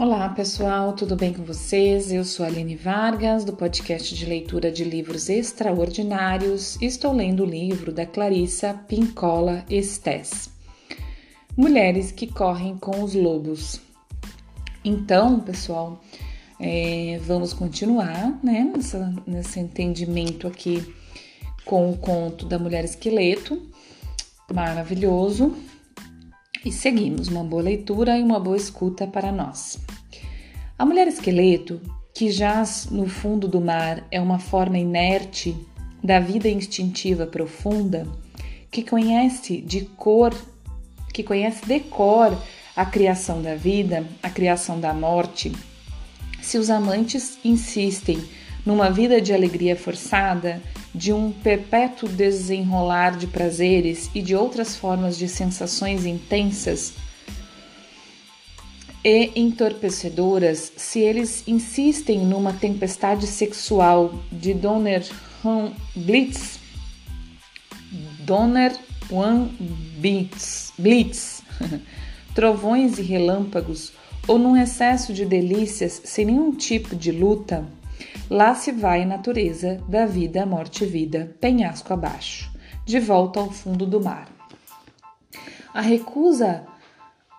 Olá pessoal, tudo bem com vocês? Eu sou Aline Vargas, do podcast de leitura de livros extraordinários. Estou lendo o livro da Clarissa Pincola Estes, Mulheres que Correm com os Lobos. Então, pessoal, é, vamos continuar né, nessa, nesse entendimento aqui com o conto da Mulher Esqueleto, maravilhoso. E seguimos, uma boa leitura e uma boa escuta para nós. A mulher esqueleto, que jaz no fundo do mar, é uma forma inerte da vida instintiva profunda, que conhece de cor, que conhece de cor a criação da vida, a criação da morte. Se os amantes insistem numa vida de alegria forçada, de um perpétuo desenrolar de prazeres e de outras formas de sensações intensas e entorpecedoras, se eles insistem numa tempestade sexual de Donner Blitz, Donner One Blitz, Blitz. Trovões e relâmpagos, ou num excesso de delícias sem nenhum tipo de luta, Lá se vai a natureza da vida, morte e vida, penhasco abaixo, de volta ao fundo do mar. A recusa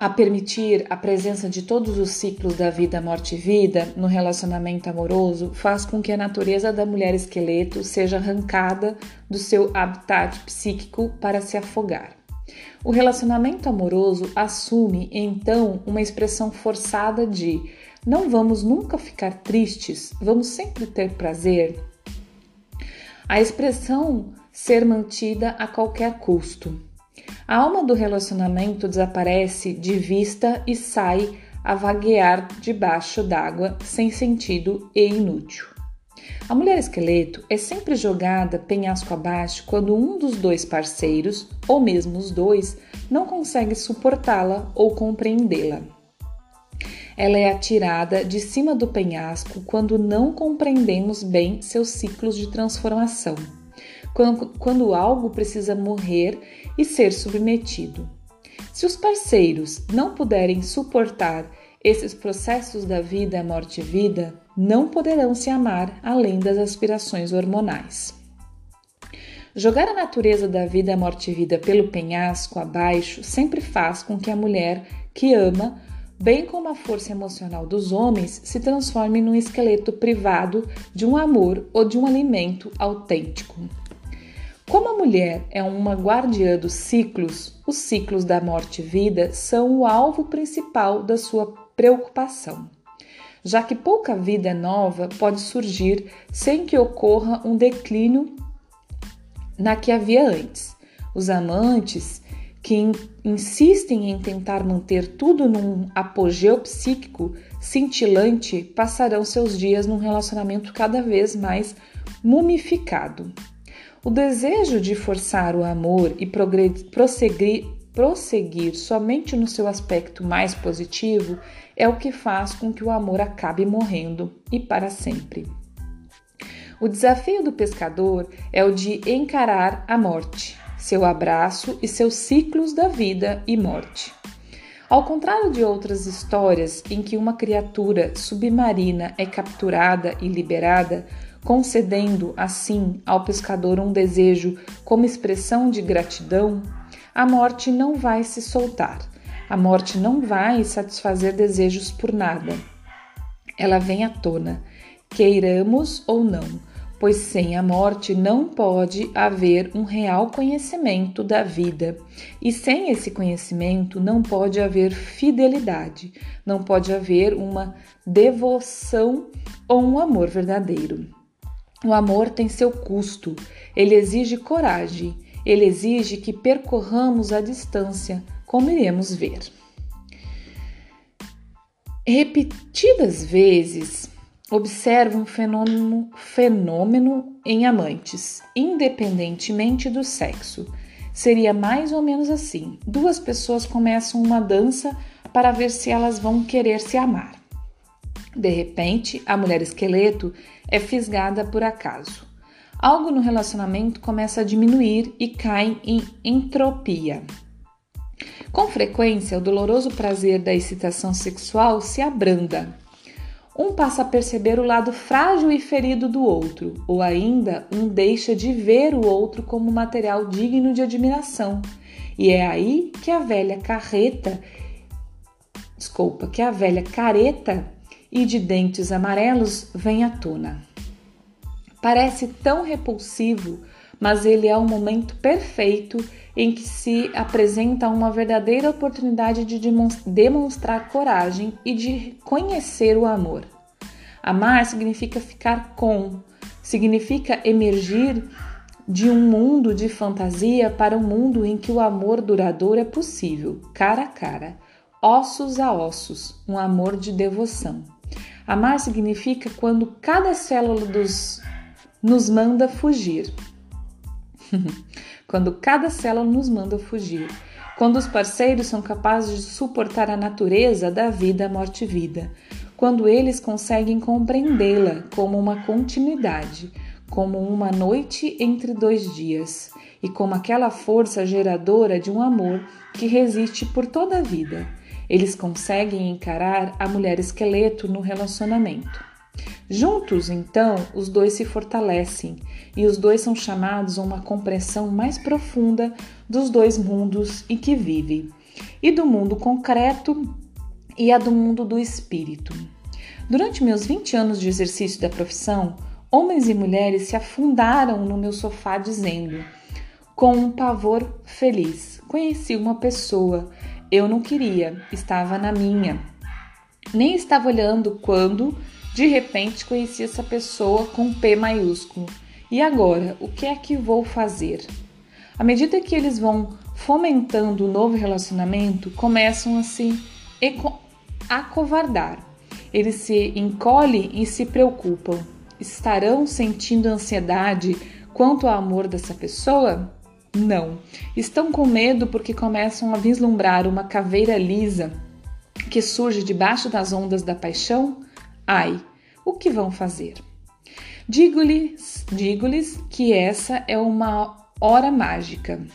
a permitir a presença de todos os ciclos da vida, morte e vida no relacionamento amoroso faz com que a natureza da mulher esqueleto seja arrancada do seu habitat psíquico para se afogar. O relacionamento amoroso assume então uma expressão forçada de não vamos nunca ficar tristes, vamos sempre ter prazer. A expressão ser mantida a qualquer custo. A alma do relacionamento desaparece de vista e sai a vaguear debaixo d'água sem sentido e inútil. A mulher esqueleto é sempre jogada penhasco abaixo quando um dos dois parceiros, ou mesmo os dois, não consegue suportá-la ou compreendê-la. Ela é atirada de cima do penhasco quando não compreendemos bem seus ciclos de transformação, quando, quando algo precisa morrer e ser submetido. Se os parceiros não puderem suportar esses processos da vida, morte e vida, não poderão se amar além das aspirações hormonais. Jogar a natureza da vida, morte e vida pelo penhasco abaixo sempre faz com que a mulher que ama bem como a força emocional dos homens, se transforme num esqueleto privado de um amor ou de um alimento autêntico. Como a mulher é uma guardiã dos ciclos, os ciclos da morte e vida são o alvo principal da sua preocupação, já que pouca vida nova pode surgir sem que ocorra um declínio na que havia antes. Os amantes que in insistem em tentar manter tudo num apogeu psíquico cintilante passarão seus dias num relacionamento cada vez mais mumificado. O desejo de forçar o amor e prosseguir, prosseguir somente no seu aspecto mais positivo é o que faz com que o amor acabe morrendo e para sempre. O desafio do pescador é o de encarar a morte, seu abraço e seus ciclos da vida e morte. Ao contrário de outras histórias em que uma criatura submarina é capturada e liberada, concedendo assim ao pescador um desejo como expressão de gratidão, a morte não vai se soltar. A morte não vai satisfazer desejos por nada. Ela vem à tona, queiramos ou não pois sem a morte não pode haver um real conhecimento da vida, e sem esse conhecimento não pode haver fidelidade, não pode haver uma devoção ou um amor verdadeiro. O amor tem seu custo, ele exige coragem, ele exige que percorramos a distância, como iremos ver. Repetidas vezes, observa um fenômeno, fenômeno em amantes, independentemente do sexo. Seria mais ou menos assim: duas pessoas começam uma dança para ver se elas vão querer se amar. De repente, a mulher esqueleto é fisgada por acaso. Algo no relacionamento começa a diminuir e cai em entropia. Com frequência, o doloroso prazer da excitação sexual se abranda. Um passa a perceber o lado frágil e ferido do outro, ou ainda um deixa de ver o outro como material digno de admiração. E é aí que a velha carreta, desculpa, que a velha careta e de dentes amarelos vem à tona. Parece tão repulsivo, mas ele é o momento perfeito em que se apresenta uma verdadeira oportunidade de demonstrar coragem e de conhecer o amor. Amar significa ficar com, significa emergir de um mundo de fantasia para um mundo em que o amor duradouro é possível, cara a cara, ossos a ossos, um amor de devoção. Amar significa quando cada célula dos nos manda fugir. quando cada célula nos manda fugir. Quando os parceiros são capazes de suportar a natureza da vida, morte e vida. Quando eles conseguem compreendê-la como uma continuidade, como uma noite entre dois dias, e como aquela força geradora de um amor que resiste por toda a vida. Eles conseguem encarar a mulher esqueleto no relacionamento. Juntos, então, os dois se fortalecem e os dois são chamados a uma compreensão mais profunda dos dois mundos em que vivem, e do mundo concreto e a do mundo do espírito. Durante meus 20 anos de exercício da profissão, homens e mulheres se afundaram no meu sofá dizendo, com um pavor feliz: Conheci uma pessoa, eu não queria, estava na minha. Nem estava olhando quando de repente conheci essa pessoa com P maiúsculo. E agora, o que é que vou fazer? À medida que eles vão fomentando o novo relacionamento, começam a se acovardar. Eles se encolhem e se preocupam. Estarão sentindo ansiedade quanto ao amor dessa pessoa? Não. Estão com medo porque começam a vislumbrar uma caveira lisa que surge debaixo das ondas da paixão? Ai, o que vão fazer? Digo-lhes digo que essa é uma hora mágica.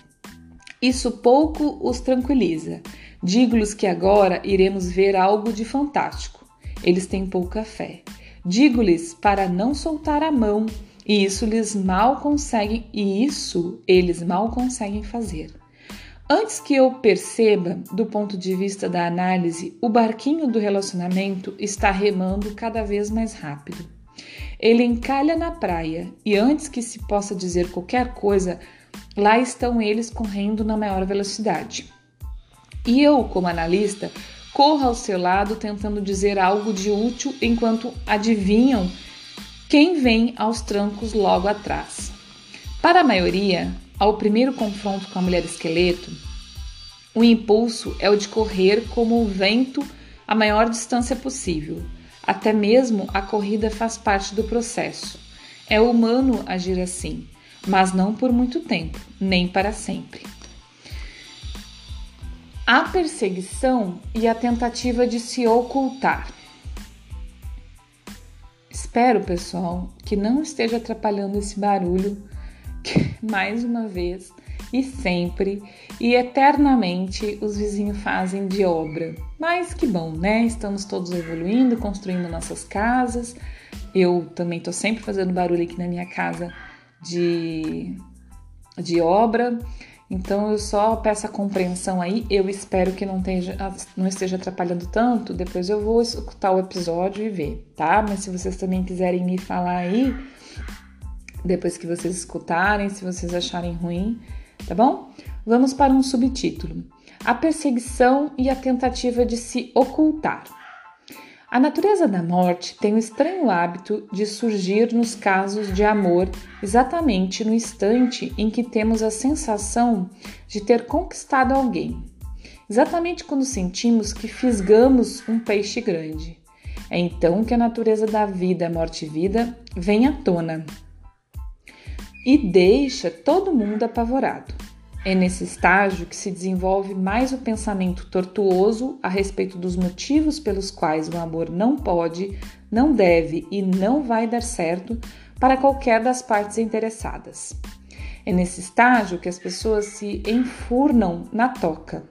Isso pouco os tranquiliza. Digo-lhes que agora iremos ver algo de fantástico. Eles têm pouca fé. Digo-lhes para não soltar a mão, e isso lhes mal conseguem, e isso eles mal conseguem fazer. Antes que eu perceba, do ponto de vista da análise, o barquinho do relacionamento está remando cada vez mais rápido. Ele encalha na praia e antes que se possa dizer qualquer coisa, lá estão eles correndo na maior velocidade. E eu, como analista, corro ao seu lado tentando dizer algo de útil enquanto adivinham quem vem aos trancos logo atrás. Para a maioria, ao primeiro confronto com a mulher esqueleto, o impulso é o de correr como o vento a maior distância possível. Até mesmo a corrida faz parte do processo. É humano agir assim, mas não por muito tempo, nem para sempre. A perseguição e a tentativa de se ocultar. Espero, pessoal, que não esteja atrapalhando esse barulho mais uma vez e sempre e eternamente os vizinhos fazem de obra. Mas que bom, né? Estamos todos evoluindo, construindo nossas casas. Eu também estou sempre fazendo barulho aqui na minha casa de, de obra. Então eu só peço a compreensão aí. Eu espero que não, esteja, não esteja atrapalhando tanto. Depois eu vou escutar o episódio e ver, tá? Mas se vocês também quiserem me falar aí, depois que vocês escutarem, se vocês acharem ruim, tá bom? Vamos para um subtítulo: A perseguição e a tentativa de se ocultar. A natureza da morte tem o estranho hábito de surgir nos casos de amor exatamente no instante em que temos a sensação de ter conquistado alguém. Exatamente quando sentimos que fisgamos um peixe grande. É então que a natureza da vida, morte e vida vem à tona e deixa todo mundo apavorado. É nesse estágio que se desenvolve mais o pensamento tortuoso a respeito dos motivos pelos quais o amor não pode, não deve e não vai dar certo para qualquer das partes interessadas. É nesse estágio que as pessoas se enfurnam na toca.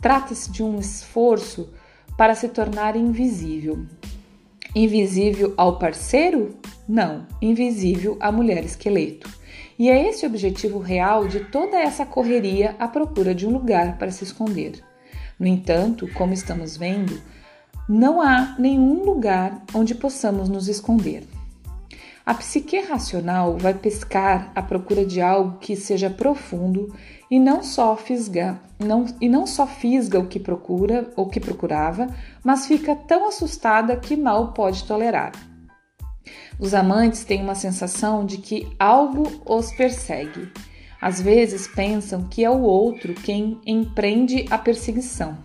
Trata-se de um esforço para se tornar invisível. Invisível ao parceiro? Não, invisível à mulher esqueleto. E é esse o objetivo real de toda essa correria à procura de um lugar para se esconder. No entanto, como estamos vendo, não há nenhum lugar onde possamos nos esconder. A psique racional vai pescar à procura de algo que seja profundo e não só fisga, não, e não só fisga o que procura ou que procurava, mas fica tão assustada que mal pode tolerar. Os amantes têm uma sensação de que algo os persegue. Às vezes pensam que é o outro quem empreende a perseguição.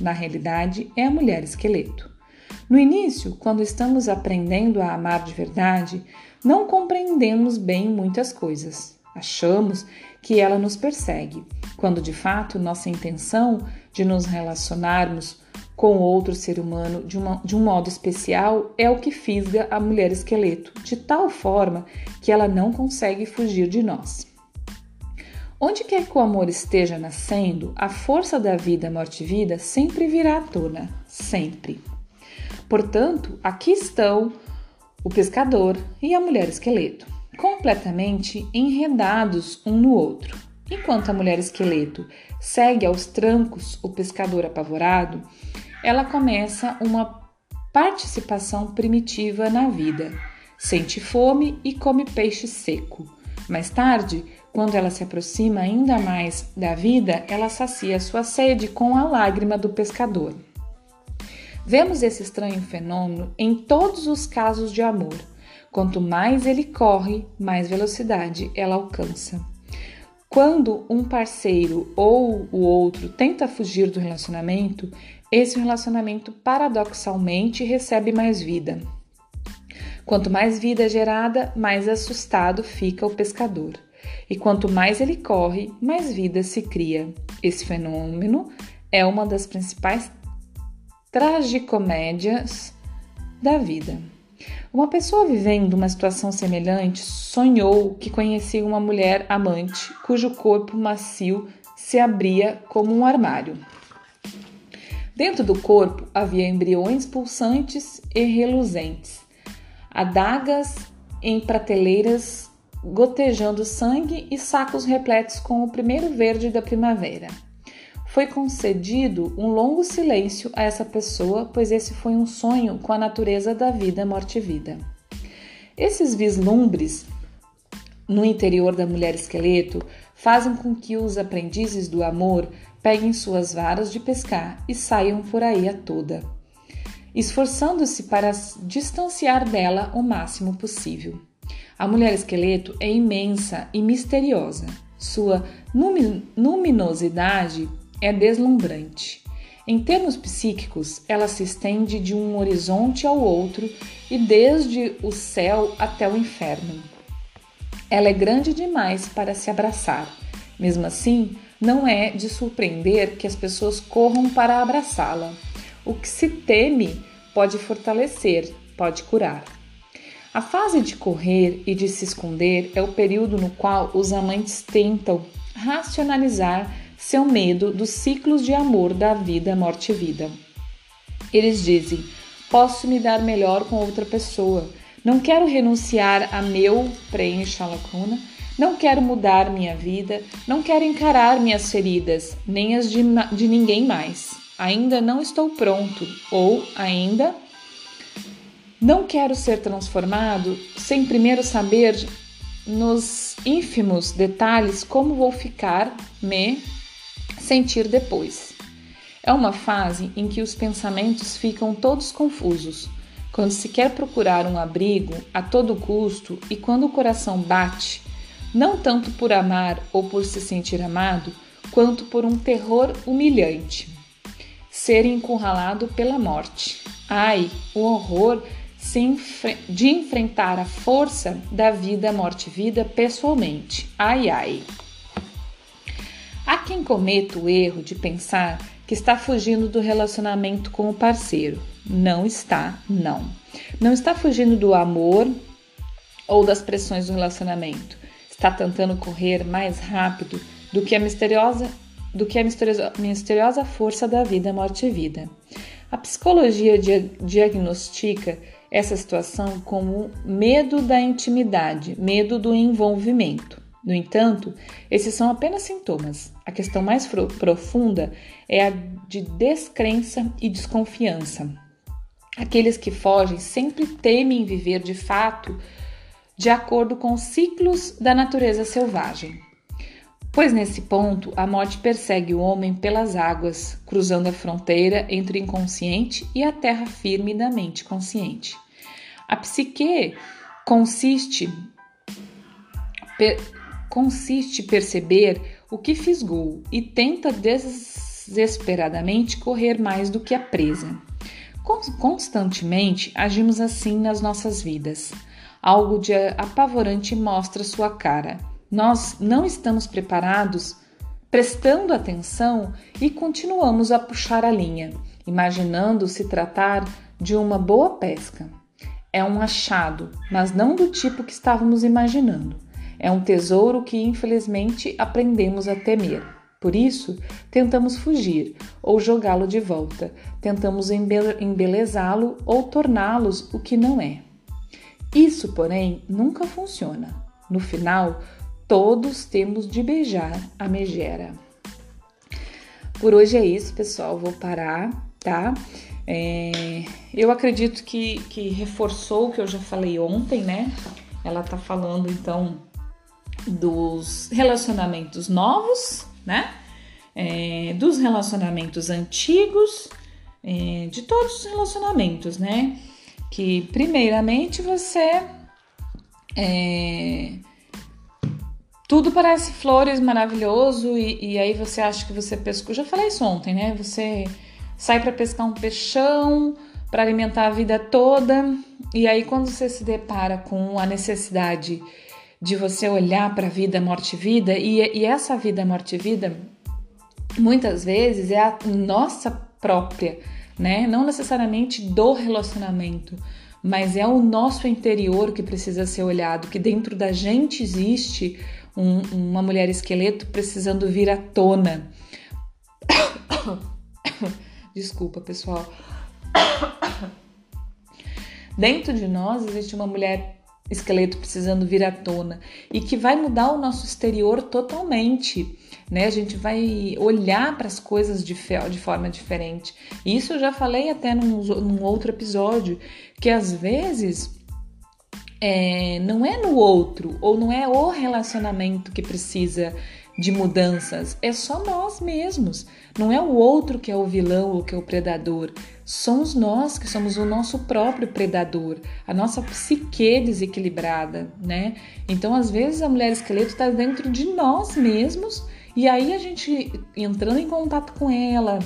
Na realidade, é a mulher esqueleto. No início, quando estamos aprendendo a amar de verdade, não compreendemos bem muitas coisas. Achamos que ela nos persegue, quando de fato nossa intenção de nos relacionarmos com outro ser humano de, uma, de um modo especial é o que fisga a mulher esqueleto, de tal forma que ela não consegue fugir de nós. Onde quer que o amor esteja nascendo, a força da vida, morte e vida sempre virá à tona, sempre. Portanto, aqui estão o pescador e a mulher esqueleto, completamente enredados um no outro. Enquanto a mulher esqueleto segue aos trancos o pescador apavorado, ela começa uma participação primitiva na vida. Sente fome e come peixe seco. Mais tarde, quando ela se aproxima ainda mais da vida, ela sacia sua sede com a lágrima do pescador. Vemos esse estranho fenômeno em todos os casos de amor. Quanto mais ele corre, mais velocidade ela alcança. Quando um parceiro ou o outro tenta fugir do relacionamento, esse relacionamento paradoxalmente recebe mais vida. Quanto mais vida é gerada, mais assustado fica o pescador. E quanto mais ele corre, mais vida se cria. Esse fenômeno é uma das principais tragicomédias da vida. Uma pessoa vivendo uma situação semelhante sonhou que conhecia uma mulher amante cujo corpo macio se abria como um armário. Dentro do corpo havia embriões pulsantes e reluzentes, adagas em prateleiras gotejando sangue e sacos repletos com o primeiro verde da primavera. Foi concedido um longo silêncio a essa pessoa, pois esse foi um sonho com a natureza da vida, morte e vida. Esses vislumbres no interior da mulher esqueleto fazem com que os aprendizes do amor peguem suas varas de pescar e saiam por aí a toda, esforçando-se para distanciar dela o máximo possível. A mulher esqueleto é imensa e misteriosa. Sua luminosidade é deslumbrante. Em termos psíquicos, ela se estende de um horizonte ao outro e desde o céu até o inferno. Ela é grande demais para se abraçar. Mesmo assim, não é de surpreender que as pessoas corram para abraçá-la. O que se teme pode fortalecer, pode curar. A fase de correr e de se esconder é o período no qual os amantes tentam racionalizar seu medo dos ciclos de amor da vida, morte e vida. Eles dizem: Posso me dar melhor com outra pessoa. Não quero renunciar a meu, preencha a lacuna. Não quero mudar minha vida. Não quero encarar minhas feridas, nem as de, de ninguém mais. Ainda não estou pronto, ou ainda não quero ser transformado sem primeiro saber nos ínfimos detalhes como vou ficar me sentir depois. É uma fase em que os pensamentos ficam todos confusos. Quando se quer procurar um abrigo a todo custo e quando o coração bate, não tanto por amar ou por se sentir amado, quanto por um terror humilhante. Ser encurralado pela morte. Ai, o horror de enfrentar a força da vida, morte e vida pessoalmente. Ai, ai. Há quem cometa o erro de pensar que está fugindo do relacionamento com o parceiro. Não está, não. Não está fugindo do amor ou das pressões do relacionamento. Está tentando correr mais rápido do que a misteriosa do que a misteriosa força da vida, morte e vida. A psicologia diagnostica essa situação como medo da intimidade, medo do envolvimento. No entanto, esses são apenas sintomas. A questão mais profunda é a de descrença e desconfiança. Aqueles que fogem sempre temem viver de fato de acordo com os ciclos da natureza selvagem. Pois nesse ponto, a morte persegue o homem pelas águas, cruzando a fronteira entre o inconsciente e a terra firme da mente consciente. A psique consiste per, consiste perceber o que fisgou e tenta desesperadamente correr mais do que a presa. Constantemente agimos assim nas nossas vidas. Algo de apavorante mostra sua cara nós não estamos preparados, prestando atenção e continuamos a puxar a linha, imaginando se tratar de uma boa pesca. É um achado, mas não do tipo que estávamos imaginando. É um tesouro que infelizmente aprendemos a temer. Por isso, tentamos fugir ou jogá-lo de volta, tentamos embelezá-lo ou torná-los o que não é. Isso, porém, nunca funciona. No final, todos temos de beijar a megera. Por hoje é isso, pessoal. Vou parar, tá? É, eu acredito que, que reforçou o que eu já falei ontem, né? Ela tá falando então dos relacionamentos novos, né? É, dos relacionamentos antigos, é, de todos os relacionamentos, né? Que primeiramente você é, tudo parece flores maravilhoso e, e, aí você acha que você pescou. Já falei isso ontem, né? Você sai para pescar um peixão para alimentar a vida toda e aí quando você se depara com a necessidade de você olhar para a vida, morte e vida e, e essa vida, morte e vida muitas vezes é a nossa própria, né? Não necessariamente do relacionamento, mas é o nosso interior que precisa ser olhado, que dentro da gente existe um, uma mulher esqueleto precisando vir à tona. Desculpa, pessoal. Dentro de nós existe uma mulher esqueleto precisando vir à tona e que vai mudar o nosso exterior totalmente, né? A gente vai olhar para as coisas de, de forma diferente. Isso eu já falei até num, num outro episódio, que às vezes é, não é no outro ou não é o relacionamento que precisa de mudanças, é só nós mesmos. Não é o outro que é o vilão ou que é o predador. Somos nós que somos o nosso próprio predador, a nossa psique desequilibrada, né? Então, às vezes, a mulher esqueleto está dentro de nós mesmos e aí a gente entrando em contato com ela,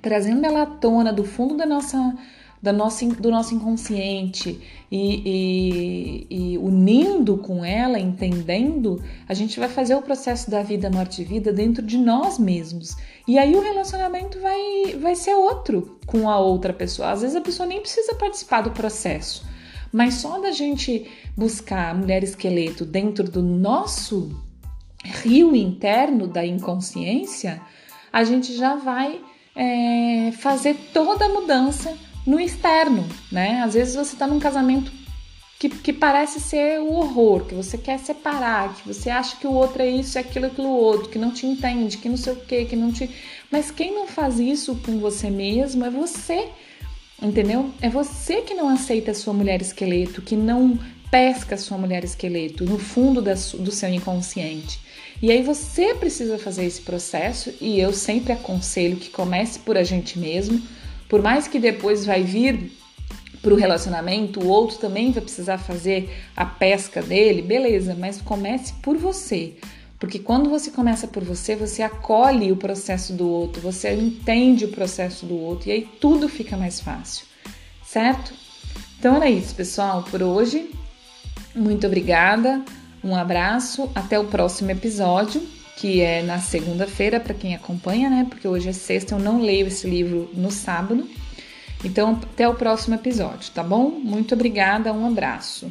trazendo ela à tona do fundo da nossa da nossa, do nosso inconsciente e, e, e, unindo com ela, entendendo, a gente vai fazer o processo da vida, morte e vida dentro de nós mesmos. E aí o relacionamento vai, vai ser outro com a outra pessoa. Às vezes a pessoa nem precisa participar do processo, mas só da gente buscar a mulher esqueleto dentro do nosso rio interno da inconsciência, a gente já vai é, fazer toda a mudança no externo, né? Às vezes você tá num casamento que, que parece ser o horror, que você quer separar, que você acha que o outro é isso, é aquilo, aquilo outro, que não te entende, que não sei o que, que não te. Mas quem não faz isso com você mesmo é você, entendeu? É você que não aceita a sua mulher esqueleto, que não pesca a sua mulher esqueleto no fundo da, do seu inconsciente. E aí você precisa fazer esse processo, e eu sempre aconselho que comece por a gente mesmo por mais que depois vai vir para o relacionamento, o outro também vai precisar fazer a pesca dele, beleza, mas comece por você. Porque quando você começa por você, você acolhe o processo do outro, você entende o processo do outro e aí tudo fica mais fácil, certo? Então era isso, pessoal, por hoje. Muito obrigada, um abraço, até o próximo episódio que é na segunda-feira, para quem acompanha, né? Porque hoje é sexta, eu não leio esse livro no sábado. Então, até o próximo episódio, tá bom? Muito obrigada, um abraço.